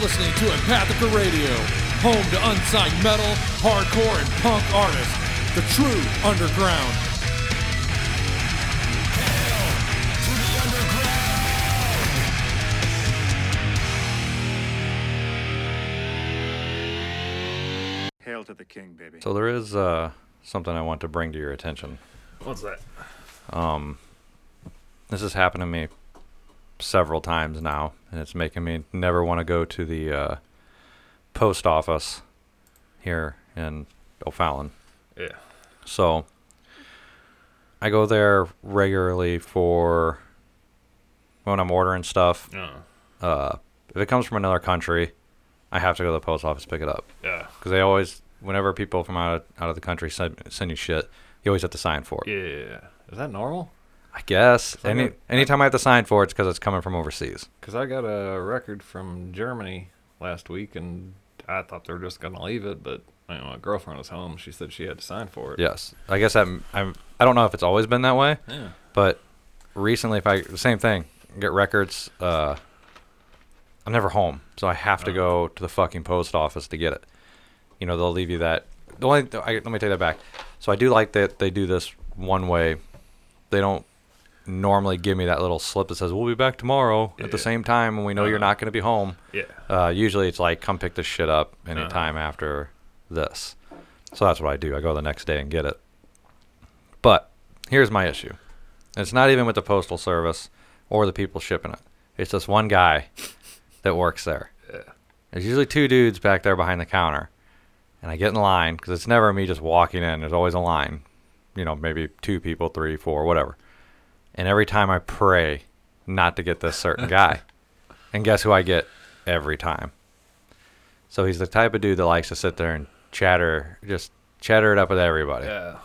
You're listening to Empathica Radio, home to unsigned metal, hardcore, and punk artists. The true underground. Hail to the king, baby. So there is uh, something I want to bring to your attention. What's that? Um, this has happened to me several times now, and it's making me never want to go to the uh, post office here in O'Fallon. Yeah. So I go there regularly for when I'm ordering stuff. Oh. Uh, if it comes from another country, I have to go to the post office to pick it up Yeah. because they always, whenever people from out of, out of the country send send you shit, you always have to sign for it. Yeah. Is that normal? I guess I any got- anytime I have to sign for it, it's because it's coming from overseas. Because I got a record from Germany last week, and I thought they were just gonna leave it, but you know, my girlfriend was home. She said she had to sign for it. Yes, I guess I'm, I'm. I don't know if it's always been that way, Yeah. but recently, if I the same thing, get records. Uh, I'm never home, so I have to Oh. go to the fucking post office to get it. You know, they'll leave you that. The only I, let me take that back. So I do like that they do this one way. They don't normally give me that little slip that says we'll be back tomorrow at the same time when we know you're Uh-huh. not going to be home. Yeah. Uh, usually it's like come pick this shit up Uh-huh. anytime after this. So that's what I do. I go the next day and get it. But here's my issue. It's not even with the postal service or the people shipping it. It's just one guy that works there. Yeah. There's usually two dudes back there behind the counter. And I get in line because it's never me just walking in. There's always a line. You know, maybe two people, three, four, whatever. And every time I pray not to get this certain guy. and guess who I get every time? So he's the type of dude that likes to sit there and chatter, just chatter it up with everybody Yeah.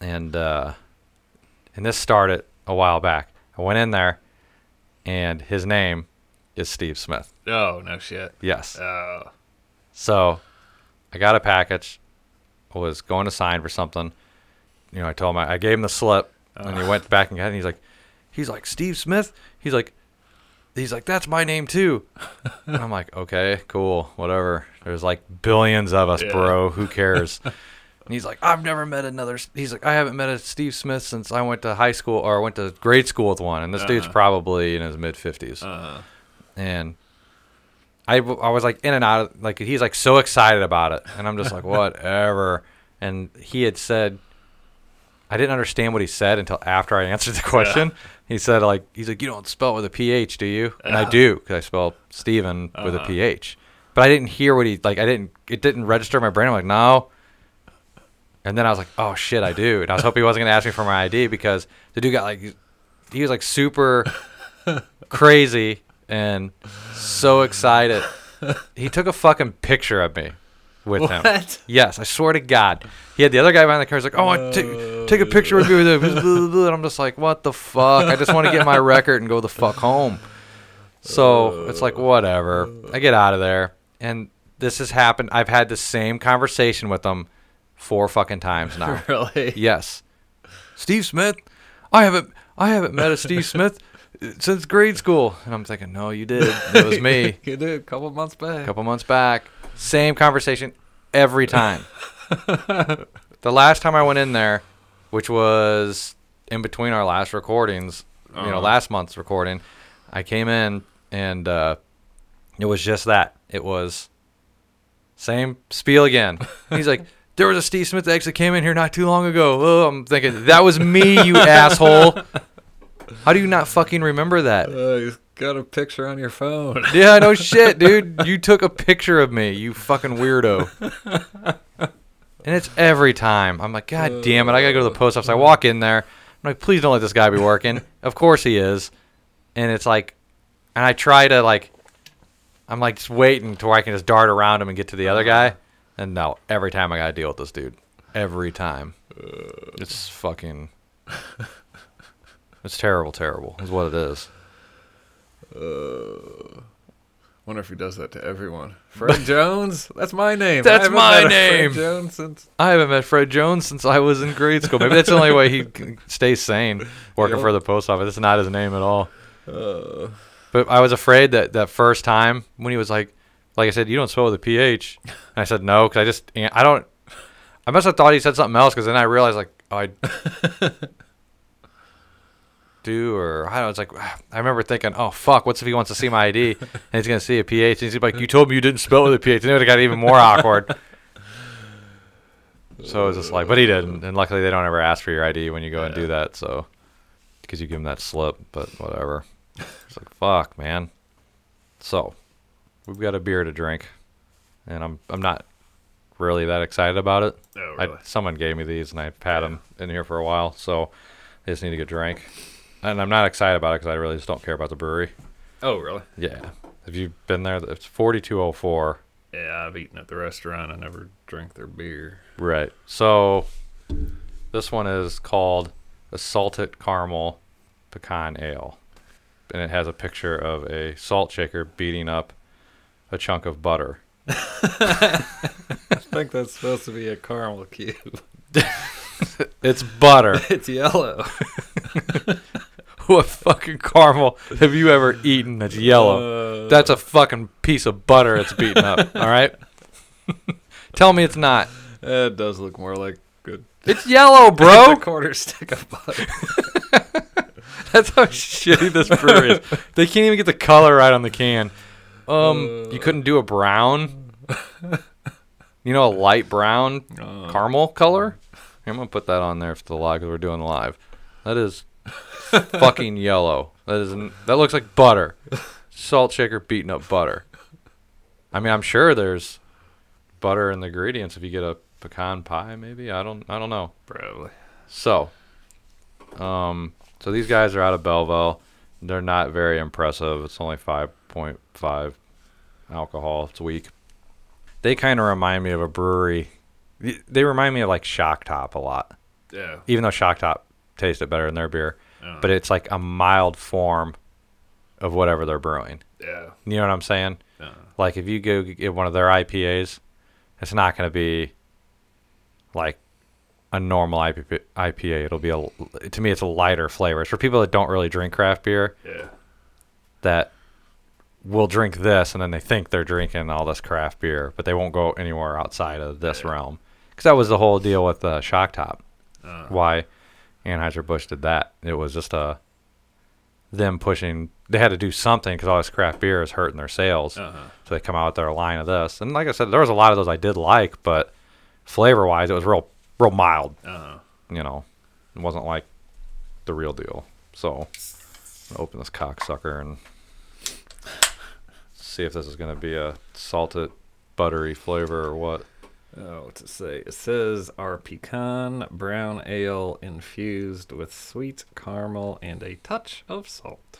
and uh, and this started a while back. I went in there, and his name is Steve Smith. Oh no shit. Yes. Oh. So I got a package. Was going to sign for something. You know, I told him I, I gave him the slip, and he went back and got it. And he's like, he's like Steve Smith. He's like, he's like that's my name too. and I'm like, okay, cool, whatever. There's like billions of us, Yeah. bro. Who cares? And he's like, I've never met another. He's like, I haven't met a Steve Smith since I went to high school or went to grade school with one. And this dude's Uh-huh. probably in his mid fifties. Uh. And I was like in and out of like he's like so excited about it, and I'm just like whatever. And he had said, I didn't understand what he said until after I answered the question. He said like he's like you don't spell it with a ph, do you? And I do because I spell Steven with a Uh-huh. ph. But I didn't hear what he like. I didn't. It didn't register in my brain. I'm like no. And then I was like, oh shit, I do. And I was hoping he wasn't gonna ask me for my ID because the dude got like, he was like super crazy and so excited. He took a fucking picture of me with him. What? Yes, I swear to God. He had the other guy behind the car. He's like, "Oh, I take take a picture with me with him." And I'm just like, "What the fuck?" I just want to get my record and go the fuck home. So it's like whatever. I get out of there, and this has happened. I've had the same conversation with him four fucking times now. Really? Yes. Steve Smith? I haven't I haven't met a Steve Smith since grade school. And I'm thinking, no, you did. It was me. you did a couple months back. A couple months back. Same conversation every time. the last time I went in there, which was in between our last recordings, you know, Uh-huh. last month's recording, I came in and uh, it was just that. It was same spiel again. He's like, there was a Steve Smith that actually came in here not too long ago. Oh, I'm thinking, that was me, you asshole. How do you not fucking remember that? Uh, you got a picture on your phone. Yeah, no shit, dude. You took a picture of me, you fucking weirdo. And it's every time. I'm like, God damn it, I gotta go to the post office. I walk in there. I'm like, please don't let this guy be working. of course he is. And it's like, and I try to like, I'm like just waiting to where I can just dart around him and get to the other guy. And no, every time I gotta deal with this dude. Every time. It's fucking. It's terrible, terrible. Is what it is. Uh, wonder if he does that to everyone. Fred Jones? That's my name. That's my name. Fred Jones since. I haven't met Fred Jones since I was in grade school. Maybe that's the only way he can stay sane working Yep. for the post office. It's not his name at all. Uh, But I was afraid that that first time when he was like, like I said, you don't spell with a ph. And I said no because I just I don't. I must have thought he said something else because then I realized like oh, I do or I don't know. It's like I remember thinking, oh fuck, what's if he wants to see my ID and he's gonna see a ph and he's like, you told me you didn't spell with a ph. And it would have got even more awkward. So it was just like, but he didn't, and luckily they don't ever ask for your ID when you go and do that. So because you give them that slip, but whatever. It's like fuck, man. So we've got a beer to drink, and I'm I'm not really that excited about it. Oh, I, someone gave me these, and I've had them in here for a while, so they just need to get drank. And I'm not excited about it because I really just don't care about the brewery. Oh, really? Yeah. Have you been there? It's 4204. Yeah, I've eaten at the restaurant. I never drank their beer. Right. So this one is called a salted caramel pecan ale. And it has a picture of a salt shaker beating up a chunk of butter. I think that's supposed to be a caramel cube. It's butter. it's yellow. what fucking caramel have you ever eaten that's yellow? Uh, That's a fucking piece of butter it's beaten up, all right? Tell me it's not. It does look more like good. It's yellow, bro. a quarter stick of butter. That's how shitty this brewery is. They can't even get the color right on the can. Um, you couldn't do a brown. You know, a light brown Uh, caramel color. I'm gonna put that on there for the live because we're doing live. That is fucking yellow. That is that looks like butter. Salt shaker beating up butter. I mean, I'm sure there's butter in the ingredients if you get a pecan pie. Maybe I don't. I don't know. Probably. So, um, so these guys are out of Belleville. They're not very impressive. It's only 5.5 alcohol. It's weak. They kind of remind me of a brewery. They- They remind me of like Shock Top a lot, Yeah. even though Shock Top tasted better than their beer. Uh, But it's like a mild form of whatever they're brewing. yeah. You know what I'm saying? Uh, Like if you go get one of their IPAs, it's not going to be like a normal IPA, IPA. It'll be a to me it's a lighter flavor. It's for people that don't really drink craft beer yeah. that will drink this and then they think they're drinking all this craft beer, but they won't go anywhere outside of this Yeah. realm. Because that was the whole deal with the Shock Top. Uh, Why Anheuser Busch did that? It was just a them pushing. They had to do something because all this craft beer is hurting their sales. uh-huh. So they come out with their line of this. And like I said, there was a lot of those I did like, but flavor wise, it was real, real mild. Uh-huh. You know, it wasn't like the real deal. So open this cocksucker and see if this is going to be a salted, buttery flavor or what. Oh, what's it say? It says our pecan brown ale infused with sweet caramel and a touch of salt.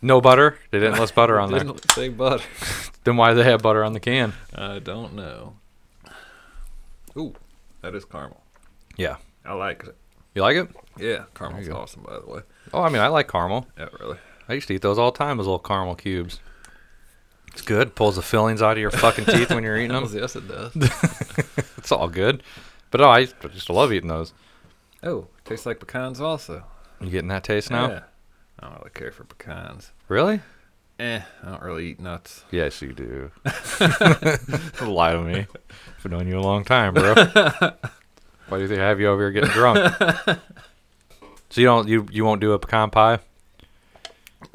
No butter. They didn't list butter on there. Didn't say butter. Then why do they have butter on the can? I don't know. Ooh, that is caramel. Yeah. I like it. You like it? Yeah, caramel's awesome, by the way. Oh, I mean, I like caramel. Yeah, really. I used to eat those all the time, those little caramel cubes. It's good. Pulls the fillings out of your fucking teeth when you're eating them. yes, it does. It's all good. But oh, I just love eating those. oh, tastes like pecans also. You getting that taste now? Yeah. I don't really care for pecans. Really? Eh, I don't really eat nuts. Yes, you do. Lie to me. I've known you a long time, bro. Why do you think I have you over here getting drunk? so you don't you you won't do a pecan pie?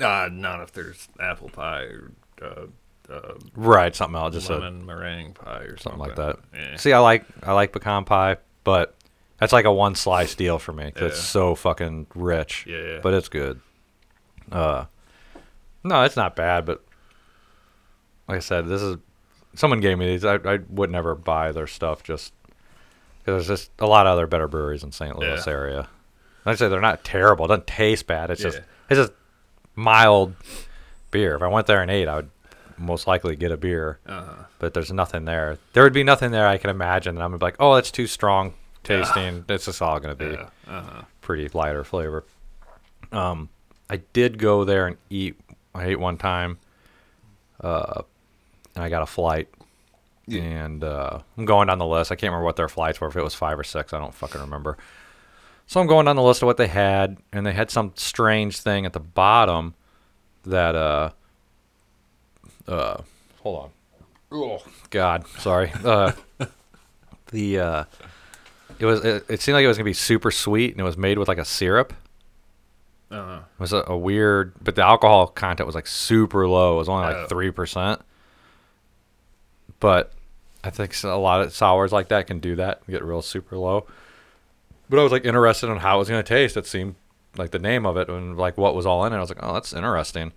Uh, not if there's apple pie or uh, uh, Right, something else, just a, lemon meringue pie or something something, like that. Yeah. See, I like I like pecan pie, but that's like a one slice deal for me. 'cause It's Yeah. so fucking rich. Yeah, yeah. But it's good. Uh, no, it's not bad. But like I said, this is someone gave me these. I I would never buy their stuff just because there's just a lot of other better breweries in St. Louis Yeah. area. Like I say they're not terrible. It doesn't taste bad. It's just it's just mild beer. If I went there and ate, I would most likely get a beer Uh-huh. but there's nothing there. There would be nothing there I can imagine that I'm gonna be like, oh, that's too strong tasting. It's just all gonna be. Uh-huh. pretty lighter flavor. Um, I did go there and eat. I ate one time, uh, and I got a flight. Yeah. And uh, I'm going down the list. I can't remember what their flights were. If it was five or six, I don't fucking remember. So I'm going down the list of what they had, and they had some strange thing at the bottom that uh uh hold on. Oh God, sorry. Uh, the uh, it was it, it seemed like it was gonna be super sweet, and it was made with like a syrup. Uh, It was a, a weird, but the alcohol content was like super low. It was only Oh. like three percent. But I think a lot of sours like that can do that, get real super low. But I was like interested in how it was gonna taste. It seemed like the name of it and like what was all in it. I was like, oh, that's interesting.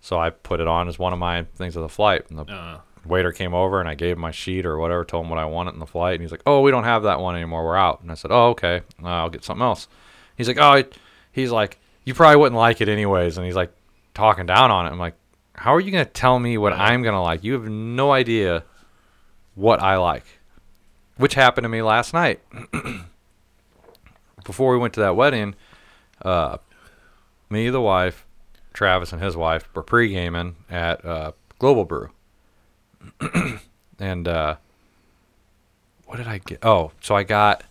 So I put it on as one of my things of the flight. And the uh, waiter came over and I gave him my sheet or whatever, told him what I wanted in the flight, and he's like, "Oh, we don't have that one anymore. We're out." And I said, "Oh, okay. I'll get something else." He's like, "Oh," he's like, "You probably wouldn't like it anyways," and he's like talking down on it. I'm like, "How are you gonna tell me what I'm gonna like? You have no idea what I like." Which happened to me last night. Before we went to that wedding, uh, me, the wife, Travis, and his wife were pre-gaming at uh, Global Brew and uh, what did I get? Oh, so I got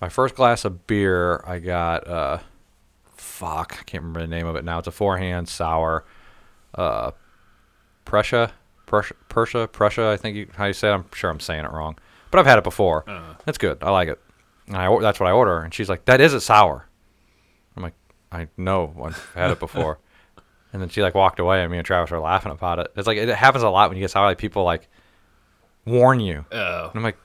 my first glass of beer. I got uh, fuck, I can't remember the name of it now. It's a four-hand sour, uh, Prussia, Prussia, Prussia, Prussia. I think you, how you say it. I'm sure I'm saying it wrong, but I've had it before. uh, It's good. I like it. And I, that's what I order. And she's like, "That isn't sour." I'm like, "I know. I've had it before." and then she like walked away, and me and Travis were laughing about it. It's like it happens a lot when you get sour. Like people like warn you. oh, And I'm like,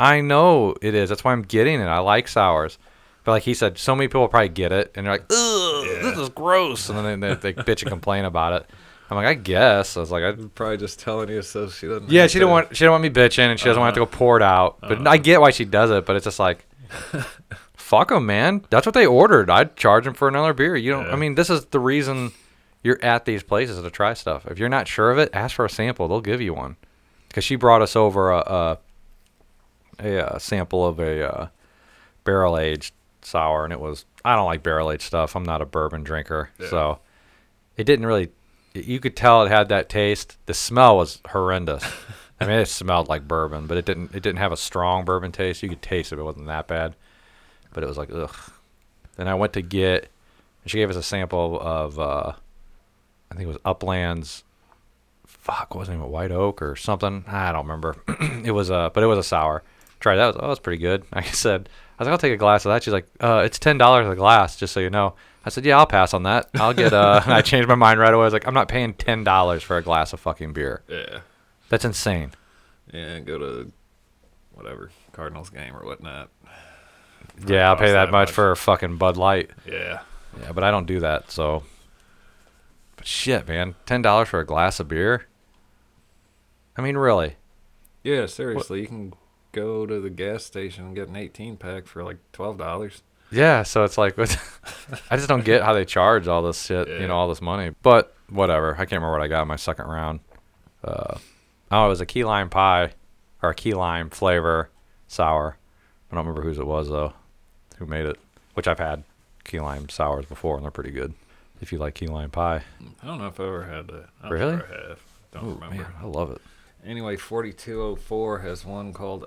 I know it is. That's why I'm getting it. I like sours. But like he said, so many people probably get it, and they're like, "Ugh, this is gross," and then they, they, they bitch and complain about it. I'm like, I guess. I was like, I'm probably just telling you so she doesn't. yeah, she didn't want she didn't want me bitching, and she doesn't want to have to go uh-huh. pour it out. But uh-huh. I get why she does it. But it's just like, fuck them, man. That's what they ordered. I'd charge them for another beer. You don't. I mean, this is the reason you're at these places to try stuff. If you're not sure of it, ask for a sample. They'll give you one. Because she brought us over a a, a, sample of a uh, barrel aged sour, and it was. I don't like barrel aged stuff. I'm not a bourbon drinker, Yeah. so it didn't really. You could tell it had that taste. The smell was horrendous. I mean, it smelled like bourbon, but it didn't. It didn't have a strong bourbon taste. You could taste it. but It wasn't that bad, but it was like ugh. Then I went to get. and She gave us a sample of. Uh, I think it was Uplands. Fuck, what was the name of White Oak or something? I don't remember. it was a, but it was a sour. Tried that. Was, oh, it's pretty good. Like I said, I was like, I'll take a glass of that. She's like, uh, it's ten dollars a glass, just so you know. I said, yeah, I'll pass on that. I'll get. Uh, and I changed my mind right away. I was like, I'm not paying ten dollars for a glass of fucking beer. Yeah, That's insane. yeah. Go to whatever Cardinals game or whatnot. Yeah, I'll pay that, that much, much. for a fucking Bud Light. Yeah, Yeah, but I don't do that. So, but shit, man, ten dollars for a glass of beer. I mean, really? yeah. Seriously, you can go to the gas station and get an 18 pack for like twelve dollars. Yeah. So it's like, I just don't get how they charge all this shit. You know, all this money. But whatever. I can't remember what I got in my second round. Uh, oh, it was a key lime pie, or a key lime flavor sour. I don't remember whose it was though. Who made it? Which I've had key lime sours before, and they're pretty good. If you like key lime pie. I don't know if I ever had that. I'm Really? Sure I have. Don't Ooh, remember. man, I love it. Anyway, 4204 has one called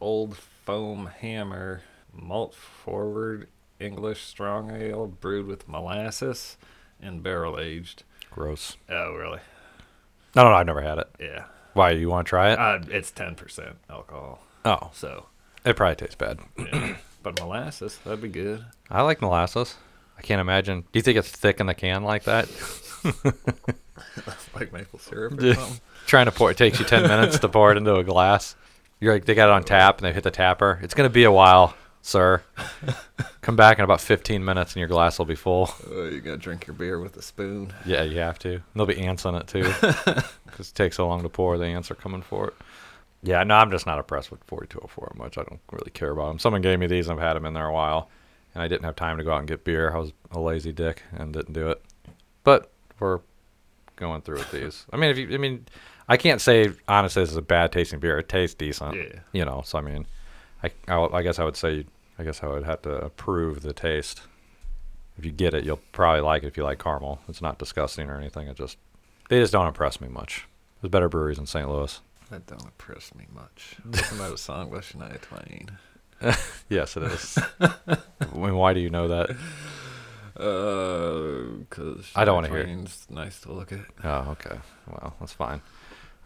Old Foam Hammer Malt Forward English Strong Ale brewed with molasses and barrel aged. Gross. Oh, really? No, no, no, I've never had it. Yeah. Why? You want to try it? Uh, it's 10% alcohol. oh, So, it probably tastes bad. yeah. but molasses, that'd be good. I like molasses. I can't imagine. Do you think it's thick in the can like that? Like maple syrup or something. Trying to pour it takes you ten minutes to pour it into a glass. You're like they got it on tap and they hit the tapper. It's gonna be a while, sir. Come back in about fifteen minutes and your glass will be full. Oh, you gotta drink your beer with a spoon. Yeah, you have to. There'll be ants in it too, because it takes so long to pour. The ants are coming for it. Yeah, no, I'm just not impressed with 4204 much. I don't really care about them. Someone gave me these and I've had them in there a while, and I didn't have time to go out and get beer. I was a lazy dick and didn't do it. But we're going through with these. I mean, if you, I mean, I can't say honestly this is a bad tasting beer. It tastes decent. Yeah. You know, so I mean, I, I, I guess I would say, I guess I would have to approve the taste. If you get it, you'll probably like it if you like caramel. It's not disgusting or anything. It just, they just don't impress me much. There's better breweries in St. Louis. That don't impress me much. Listen to a song by Shania Twain. Yes, it is. I mean, why do you know that? Uh, because I don't wanna hear it. It's nice to look at. Oh, okay. Well, that's fine.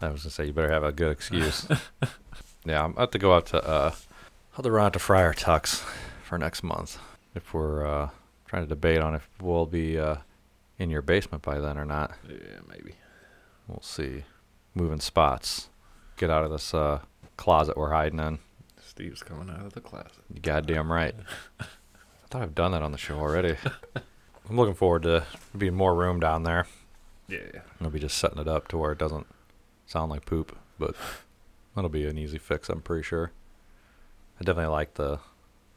I was gonna say you better have a good excuse. yeah, I'm about to go out to uh, I'll to run out to Friar Tucks for next month. If we're uh, trying to debate on if we'll be uh, in your basement by then or not, Yeah, maybe. we'll see. Moving spots. Get out of this uh, closet we're hiding in. Steve's coming out of the closet. You goddamn right. I thought I've done that on the show already. I'm looking forward to being more room down there. Yeah. I'll be just setting it up to where it doesn't sound like poop, but that'll be an easy fix, I'm pretty sure. I definitely like the,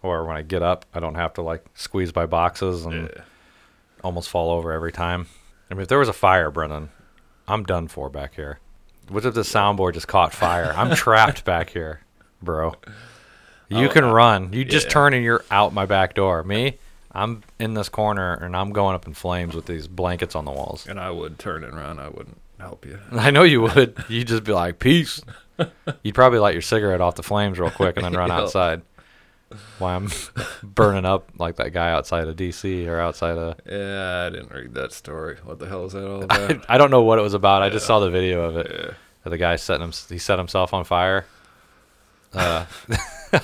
or when I get up, I don't have to like squeeze my boxes and Yeah. almost fall over every time. I mean, if there was a fire, Brennan, I'm done for back here. What if the soundboard just caught fire? I'm trapped back here, bro. You Oh, can uh, run. You just turn and you're out my back door. Me, I'm in this corner and I'm going up in flames with these blankets on the walls. And I would turn and run. I wouldn't help you. I know you would. You'd just be like, peace. You'd probably light your cigarette off the flames real quick and then run outside. Why I'm burning up like that guy outside of DC or outside of. Yeah, I didn't read that story. What the hell is that all about? I don't know what it was about. I just saw the video of it. yeah. The guy setting him. He set himself on fire. Uh,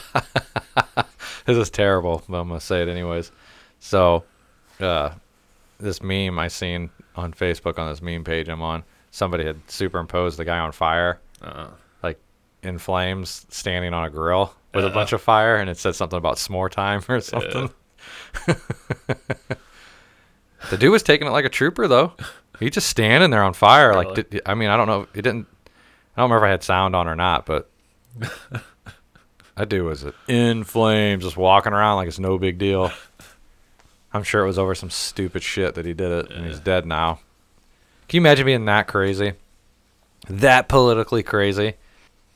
this is terrible, but I'm gonna say it anyways. So, uh, this meme I seen on Facebook on this meme page I'm on. Somebody had superimposed the guy on fire. Uh, like in flames standing on a grill with a bunch of fire and it said something about s'more time or something. the dude was taking it like a trooper though. He just standing there on fire. Like did, I mean, I don't know. It didn't. I don't remember if I had sound on or not, but that dude was it. in flames, just walking around like it's no big deal. I'm sure it was over some stupid shit that he did it, and he's dead now. Can you imagine being that crazy? That politically crazy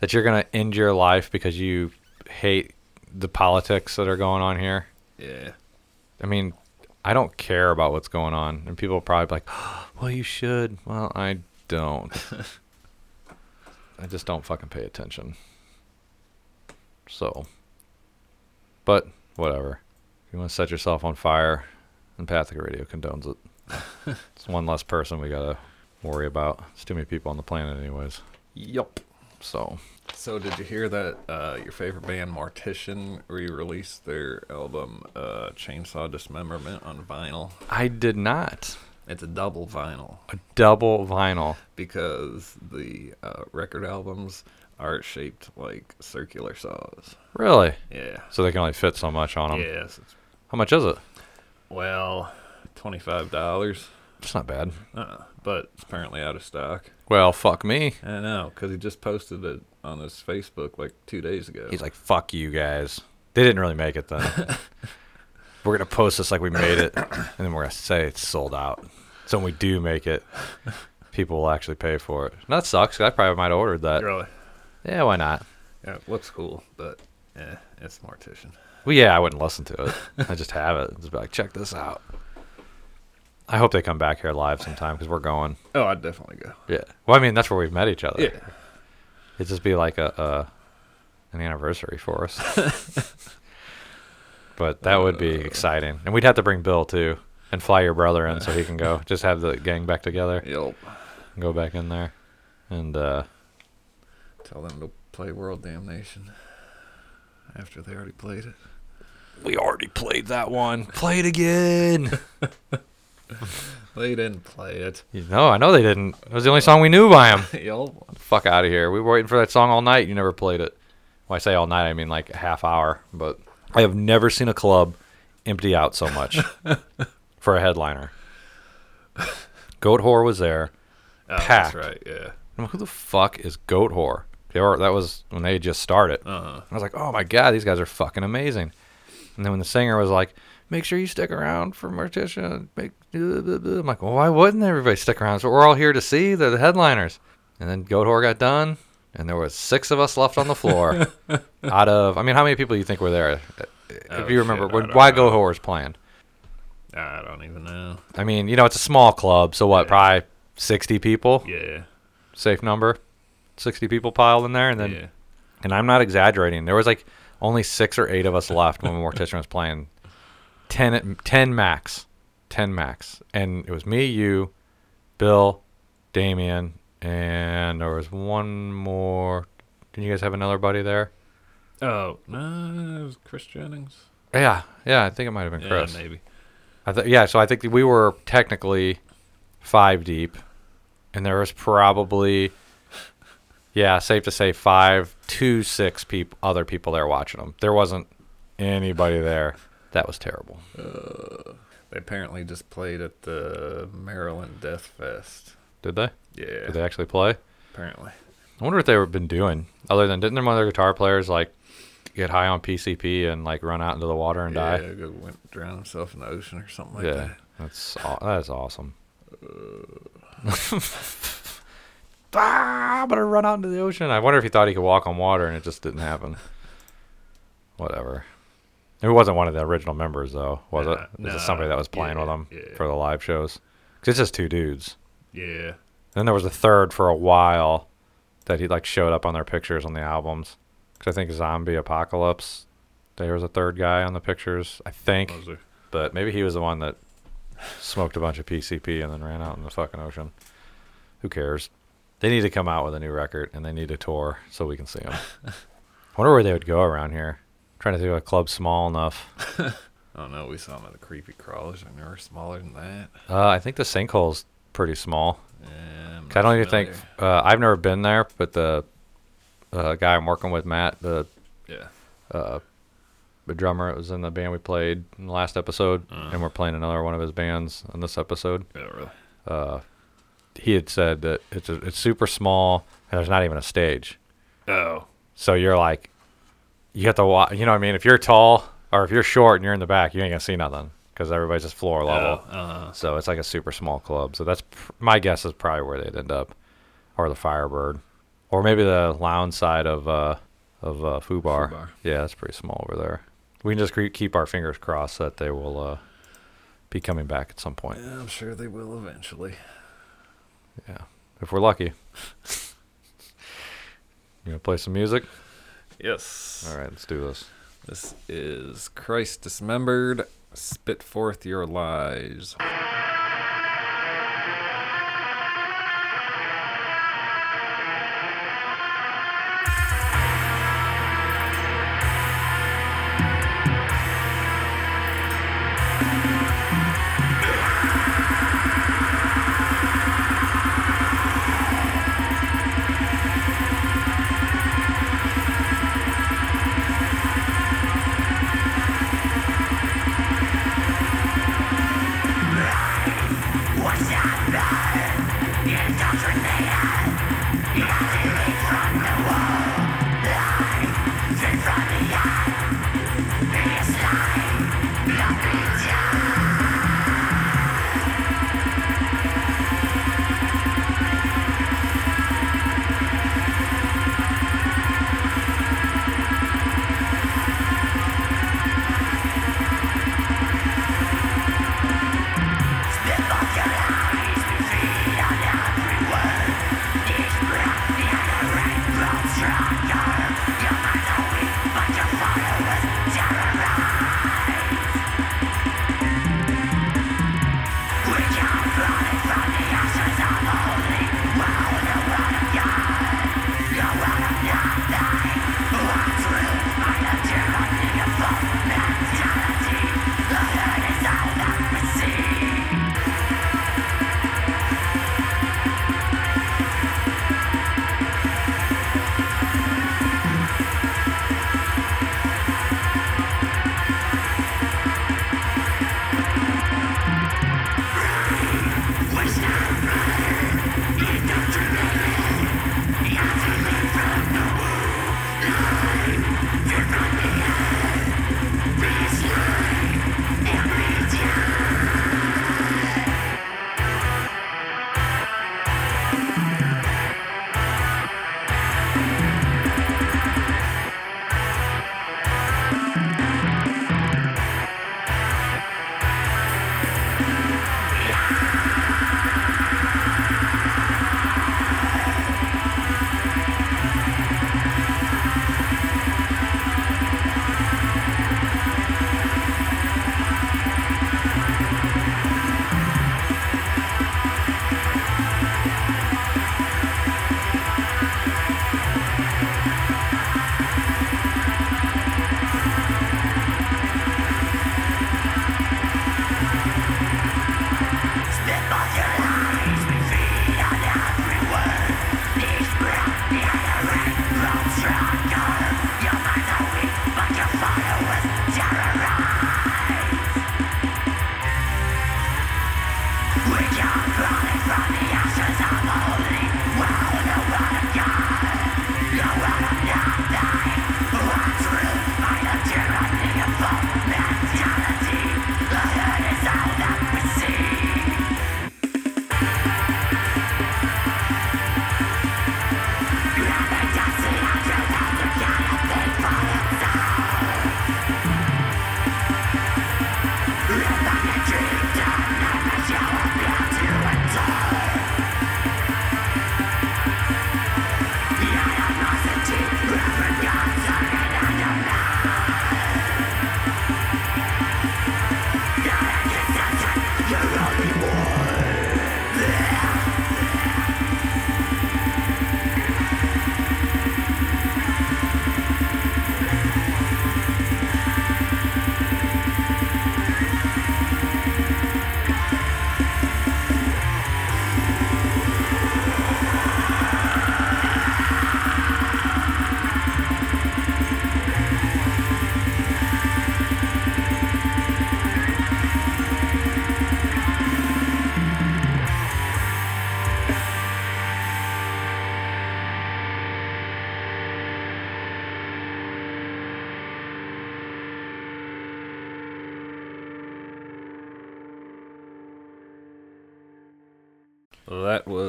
that you're gonna end your life because you hate the politics that are going on here? yeah. I mean, I don't care about what's going on, and people are probably be like, "Well, you should." Well, I don't. I just don't fucking pay attention. So, but whatever. If you want to set yourself on fire, Empathic Radio condones it. it's one less person we gotta worry about. It's too many people on the planet, anyways. Yup. So, So did you hear that uh, your favorite band Mortician re-released their album uh, Chainsaw Dismemberment on vinyl? I did not. It's a double vinyl A double vinyl. because the uh, record albums are shaped like circular saws. Really? Yeah. So they can only fit so much on them. Yes. How much is it? well, twenty-five dollars. It's not bad. Uh, but it's apparently out of stock. Well, fuck me. I know, because he just posted it on his Facebook like two days ago. He's like, fuck you guys. They didn't really make it then. we're going to post this like we made it, and then we're going to say it's sold out. So when we do make it, people will actually pay for it. And that sucks. 'cause I probably might have ordered that. really? Yeah, why not? Yeah, it looks cool, but yeah, it's Mortician. Well, yeah, I wouldn't listen to it. I just have it. Just be like, check this out. I hope they come back here live sometime because we're going. Oh, I'd definitely go. Yeah. Well, I mean, that's where we've met each other. Yeah. It'd just be like a, a an anniversary for us. but that would be exciting, and we'd have to bring Bill too, and fly your brother in so he can go. Just have the gang back together, Yep. go back in there, and uh, Tell them to play World Damnation after they already played it. we already played that one. Play it again. They didn't play it. you know, I know they didn't. It was the only song we knew by. Yep. Fuck out of here. We were waiting for that song all night. You never played it. When I say all night, I mean like a half hour. But I have never seen a club empty out so much for a headliner. Goatwhore was there. Oh, Packed. That's right. Yeah. Who the fuck is Goatwhore? They were, that was when they just started. Uh-huh. I was like, oh my god, these guys are fucking amazing. And then when the singer was like, make sure you stick around for Mortician, make, blah, blah, blah. I'm like, well, why wouldn't everybody stick around? What we're all here to see. They're the headliners. And then Goatwhore got done, and there was six of us left on the floor. out of, I mean, how many people do you think were there? If Oh, you remember, shit, when, why know. Was playing? I don't even know. I mean, you know, it's a small club, so what? Yeah. Probably 60 people, Yeah. safe number. 60 people piled in there, and then yeah. and I'm not exaggerating. There was like only six or eight of us left when Mortician was playing. 10, 10 max. ten max, and it was me, you, Bill, Damien, and there was one more. Did you guys have another buddy there? Oh no, it was Chris Jennings. Yeah, yeah, I think it might have been Chris. Yeah, maybe. I th- yeah, so I think we were technically five deep, and there was probably, yeah, safe to say five to six people, other people there watching them. There wasn't anybody there. That was terrible. Uh, they apparently just played at the Maryland Deathfest. Did they? Yeah, Did they actually play? apparently. I wonder what they've been doing. Other than didn't one of their guitar players like get high on PCP and like run out into the water and yeah, die? Yeah, go went drown himself in the ocean or something like yeah, that. that's that's awesome. Uh, ah, I'm gonna run out into the ocean. I wonder if he thought he could walk on water and it just didn't happen. Whatever. It wasn't one of the original members though, was Nah, it? Was nah, it somebody that was playing with yeah, them yeah. for the live shows? 'Cause it's just two dudes. Yeah, Then there was a third for a while that he like showed up on their pictures on the albums. Because I think Zombie Apocalypse, there was a third guy on the pictures. I think, was but maybe he was the one that smoked a bunch of PCP and then ran out in the fucking ocean. Who cares? They need to come out with a new record and they need a tour so we can see them. I wonder where they would go around here. trying to think of a club small enough. I don't know. we saw him at the Creepy Crawlers, and they were smaller than that. Uh, I think the sinkhole's pretty small. Yeah, I'm I don't even think uh, I've never been there, but the uh, guy I'm working with, Matt, the Yeah. uh, the drummer, it was in the band we played in the last episode, Uh. and we're playing another one of his bands on this episode. Yeah, really. He had said that it's a, it's super small and there's not even a stage, Oh, so you're like, you have to watch. You know what I mean? If you're tall or if you're short and you're in the back, you ain't gonna see nothing because everybody's just floor level. Oh, uh, So it's like a super small club. So that's pr- my guess is probably where they'd end up, or the Firebird, or maybe the lounge side of uh, of uh, FUBAR. Yeah, that's pretty small over there. We can just cre- keep our fingers crossed that they will uh, be coming back at some point. yeah, I'm sure they will eventually. Yeah, if we're lucky. you gonna play some music? Yes. All right, let's do this. This is Christ Dismembered. Spit forth your lies.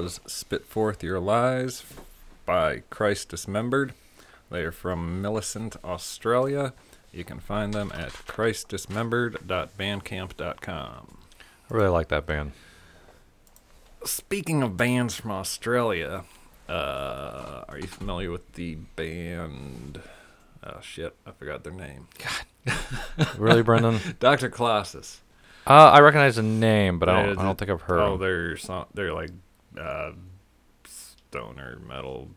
Was Spit Forth Your Lies by Christ Dismembered. They are from Millicent, Australia. You can find them at christdismembered.bandcamp.com. I really like that band. Speaking of bands from Australia, uh, are you familiar with the band? Oh shit, I forgot their name. God, Really, Brendan? Dr. Colossus. Uh, I recognize the name, but I don't. I don't think I've heard. Oh, they're so, they're like uh, stoner metal,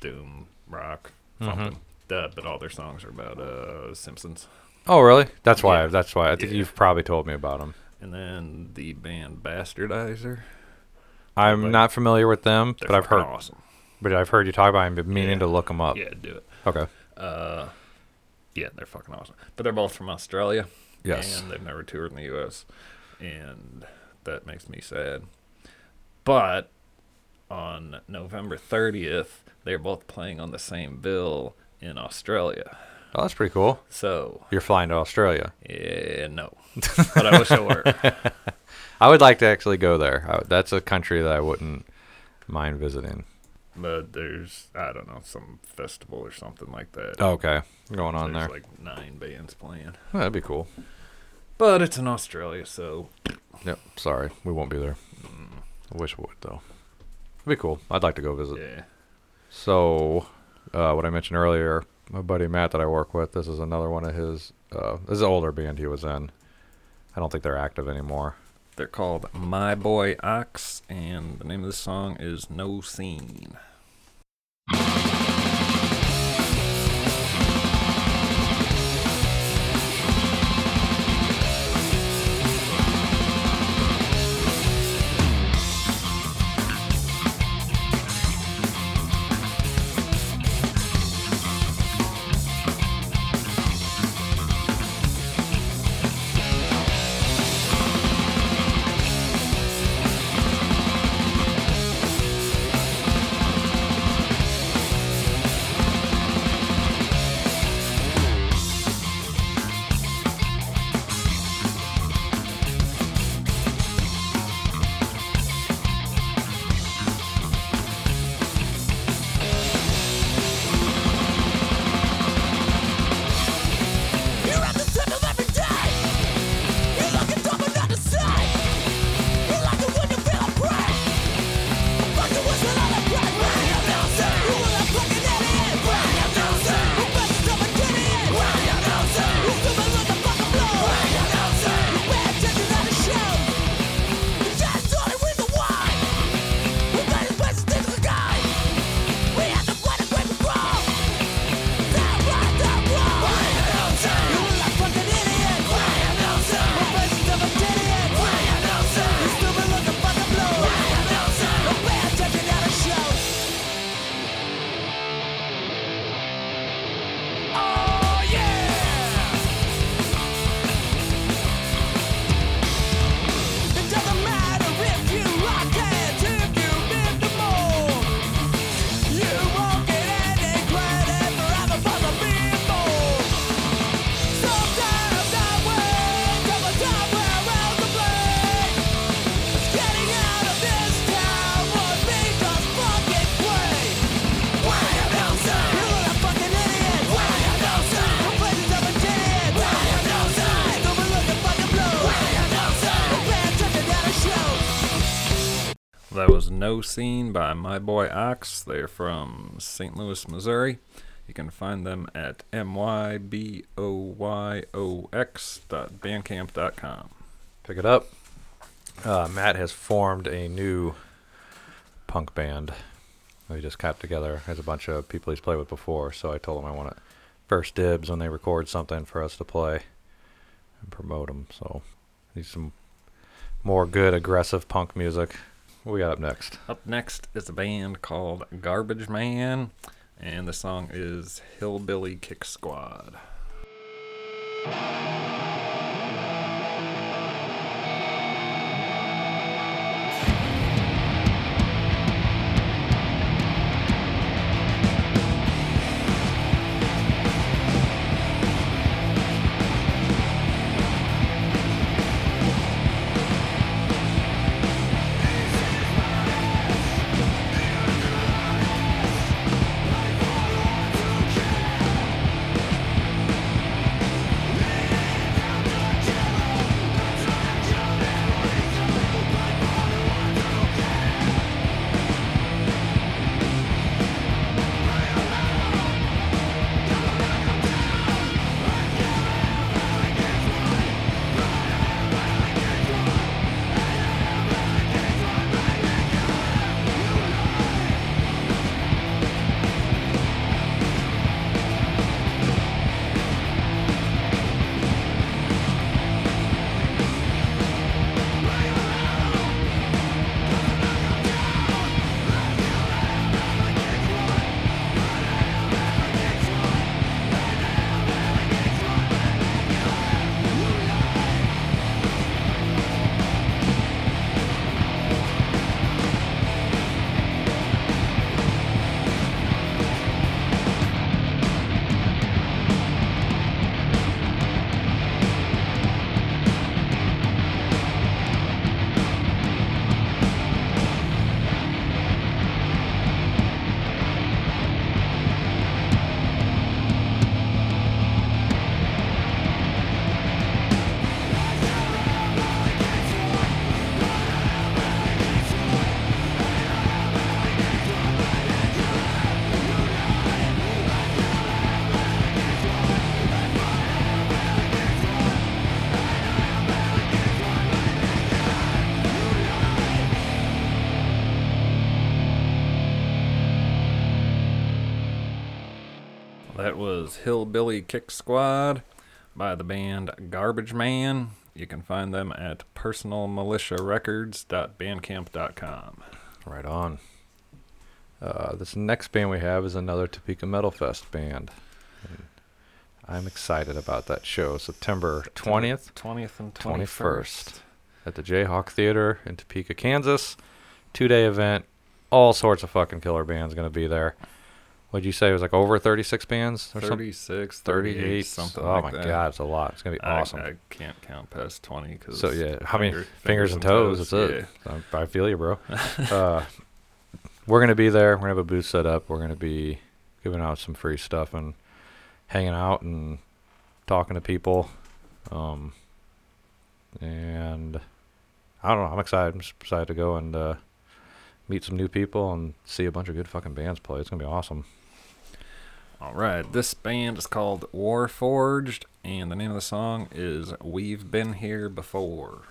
doom rock, Mm-hmm. something. Uh, but all their songs are about uh, Simpsons. Oh, really? That's why. Yeah. That's why. I think Yeah. you've probably told me about them. And then the band Bastardizer. I'm Like- not familiar with them, They're but I've fucking heard. awesome. But I've heard you talk about them. Been meaning Yeah. to look them up. Yeah, do it. Okay. Uh, yeah, they're fucking awesome. But they're both from Australia. Yes. And they've never toured in the U.S. And that makes me sad. But on November 30th, they're both playing on the same bill in Australia. Oh, that's pretty cool. So, You're flying to Australia. yeah, no. but I wish I were. I would like to actually go there. I, that's a country that I wouldn't mind visiting. But there's, I don't know, some festival or something like that. Oh, okay. Going on there's there. like nine bands playing. Oh, that'd be cool. But it's in Australia, so Yep. Sorry, we won't be there. Mm. I wish we would though. It'd be cool. I'd like to go visit. yeah. So, uh, what I mentioned earlier, my buddy Matt that I work with, this is another one of his. Uh, this is an older band he was in. I don't think they're active anymore. They're called My Boy Ox, and the name of the song is No Scene. No Scene by My Boy Ox. They're from St. Louis, Missouri. You can find them at myboyox.bandcamp.com. Pick it up. Uh, Matt has formed a new punk band. We just kept together as a bunch of people he's played with before. So I told him I want it first dibs when they record something for us to play and promote them. So need some more good aggressive punk music. What we got up next? Up next is a band called Garbage Man, and the song is Hillbilly Kick Squad. Was Hillbilly Kick Squad by the band Garbage Man. You can find them at personalmilitiarecords.bandcamp.com. Right on. Uh, this next band we have is another Topeka Metal Fest band. And I'm excited about that show. September 20th, 20th and 21st 21st. at the Jayhawk Theater in Topeka, Kansas. Two day event. All sorts of fucking killer bands going to be there. What'd you say? It was like over 36 bands or something? 36, 38, 38, something Oh like my that. god, it's a lot. It's going to be I, awesome. I can't count past 20 because So yeah, how many fingers, and toes? That's it. I, I feel you, bro. uh, we're gonna be there. We're gonna have a booth set up. We're gonna be giving out some free stuff and hanging out and talking to people. Um, and I don't know. I'm excited. I'm just excited to go and uh, meet some new people and see a bunch of good fucking bands play. It's gonna be awesome. All right, this band is called Warforged, and the name of the song is "We've Been Here Before."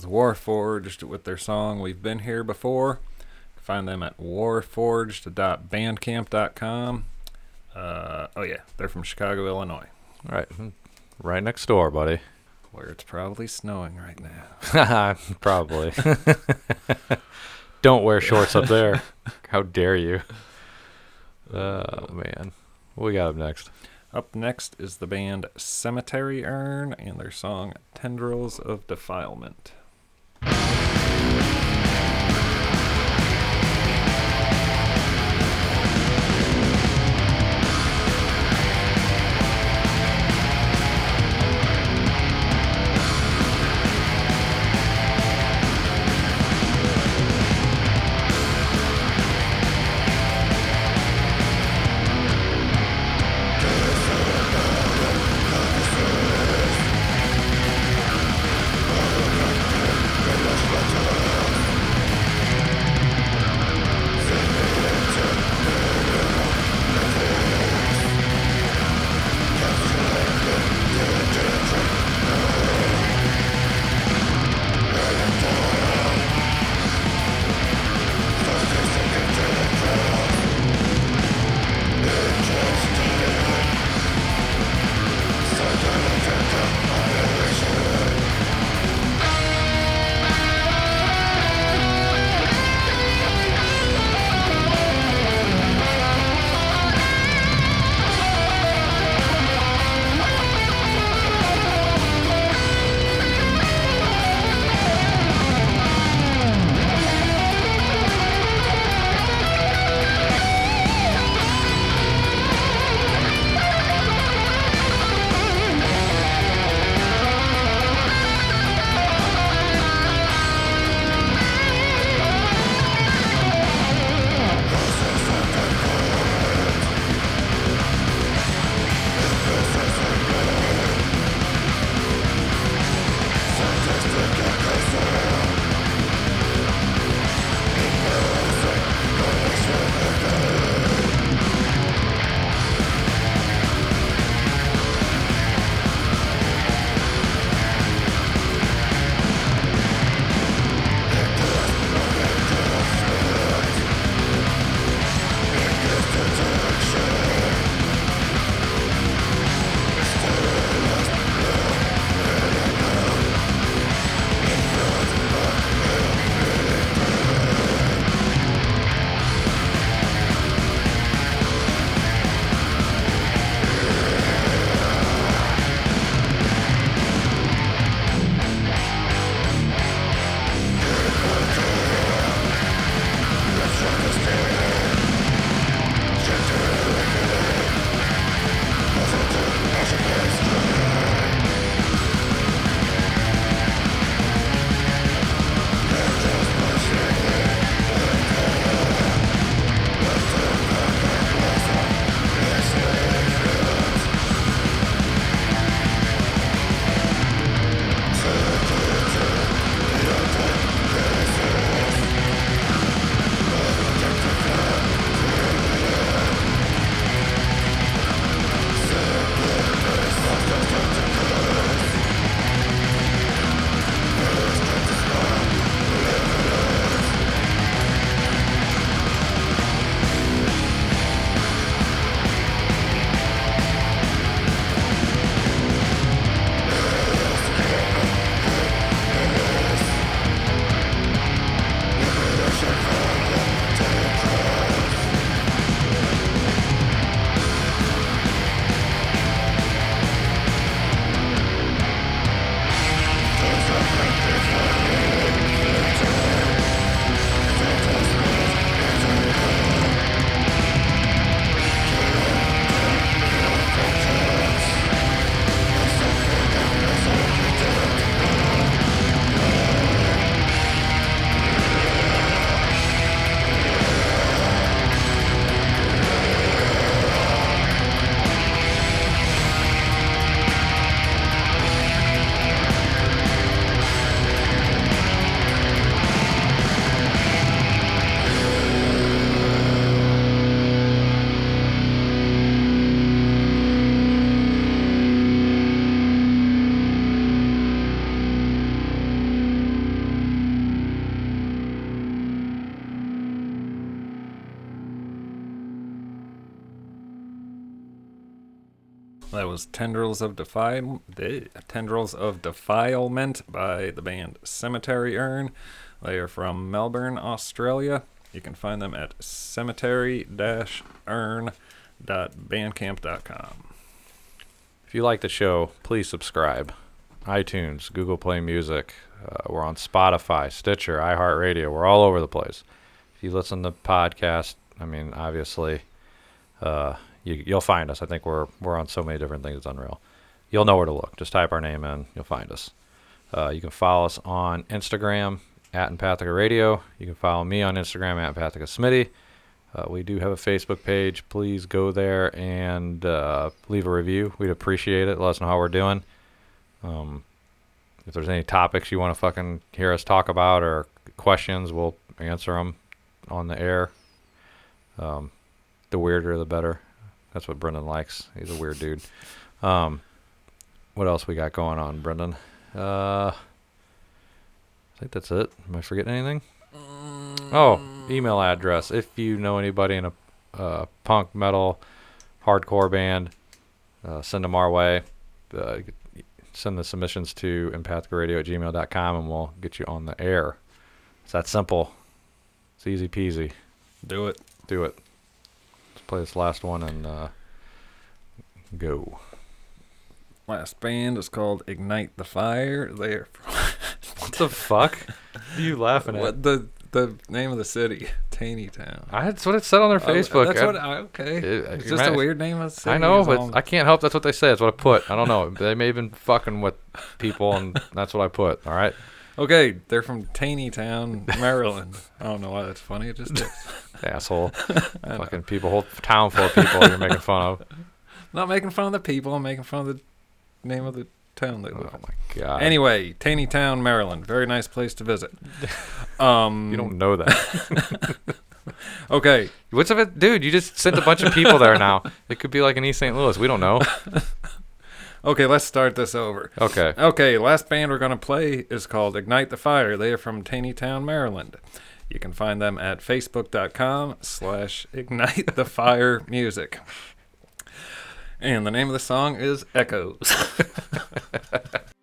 Was Warforged with their song We've Been Here Before. Find them at warforged.bandcamp.com. Uh, oh, yeah, they're from Chicago, Illinois, Right, right next door, buddy. where it's probably snowing right now. Probably. Don't wear shorts up there. How dare you? Oh man, what we got up next? Up next is the band Cemetery Urn and their song Tendrils of Defilement. Was Tendrils of Defile Tendrils of Defilement by the band Cemetery Urn. They are from Melbourne, Australia. You can find them at cemetery-urn.bandcamp.com. If you like the show, please subscribe. iTunes, Google Play Music. Uh, we're on Spotify, Stitcher, iHeartRadio. We're all over the place. If you listen to podcasts, I mean, obviously, uh, you, you'll find us. I think we're we're on so many different things. It's unreal. You'll know where to look. Just type our name in. You'll find us. Uh, you can follow us on Instagram at Empathica Radio. You can follow me on Instagram at Empathica Smitty. Uh, we do have a Facebook page. Please go there and uh, leave a review. We'd appreciate it. Let us know how we're doing. Um, if there's any topics you want to fucking hear us talk about or questions, we'll answer them on the air. Um, the weirder, the better. That's what Brendan likes. He's a weird dude. Um, what else we got going on, Brendan? Uh, I think that's it. Am I forgetting anything? Oh, email address. If you know anybody in a uh, punk, metal, hardcore band, uh, send them our way. Uh, send the submissions to empathicaradio at gmail.com and we'll get you on the air. It's that simple. It's easy peasy. Do it. Do it. Play this last one and uh, go. Last band is called Ignite the Fire. They're What the fuck? Are you laughing at? what the the name of the city? Taneytown. I, that's what it said on their Oh, Facebook. that's I- what. I, okay. It- uh, it's just a weird name of the city. I know, but. I can't help. That's what they say. That's what I put. I don't know. they may have been fucking with people, and that's what I put. All right, Okay, they're from Taneytown, Maryland. I don't know why that's funny. It just is. asshole. fucking people, whole town full of people you're making fun of. Not making fun of the people. I'm making fun of the name of the town they live Oh in. my god. Anyway, Taneytown, Maryland. Very nice place to visit. Um, you don't know that. Okay, What's up, dude? You just sent a bunch of people there now. It could be like in East St. Louis. We don't know. Okay. Let's start this over. Okay. Okay, last band we're gonna play is called Ignite the Fire. They are from Taneytown, Maryland. You can find them at facebook.com slash ignite the fire music. And the name of the song is Echoes.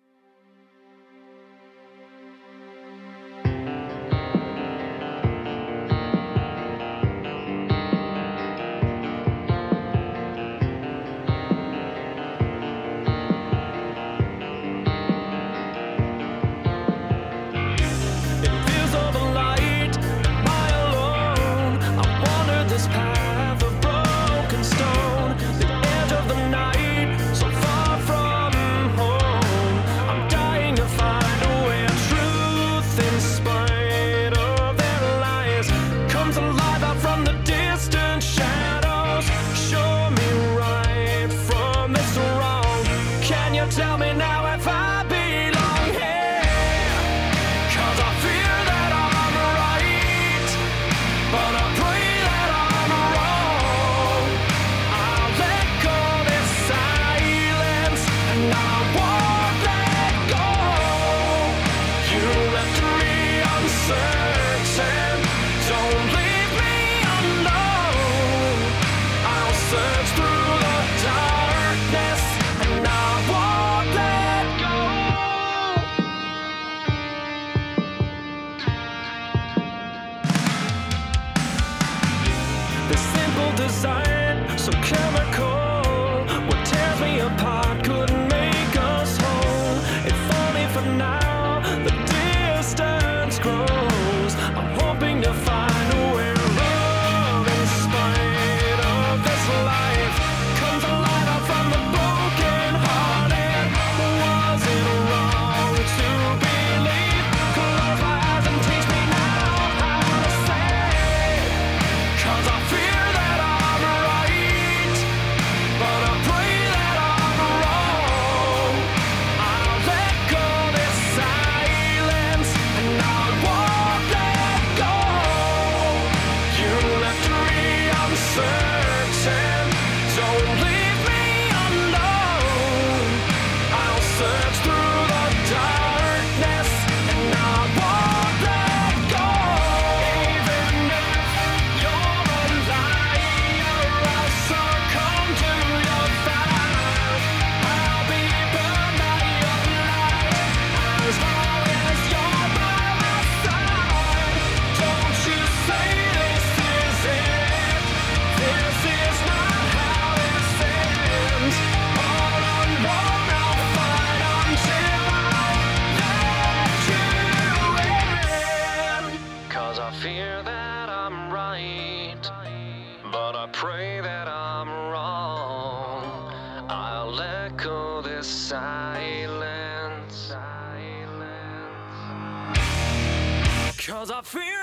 fear.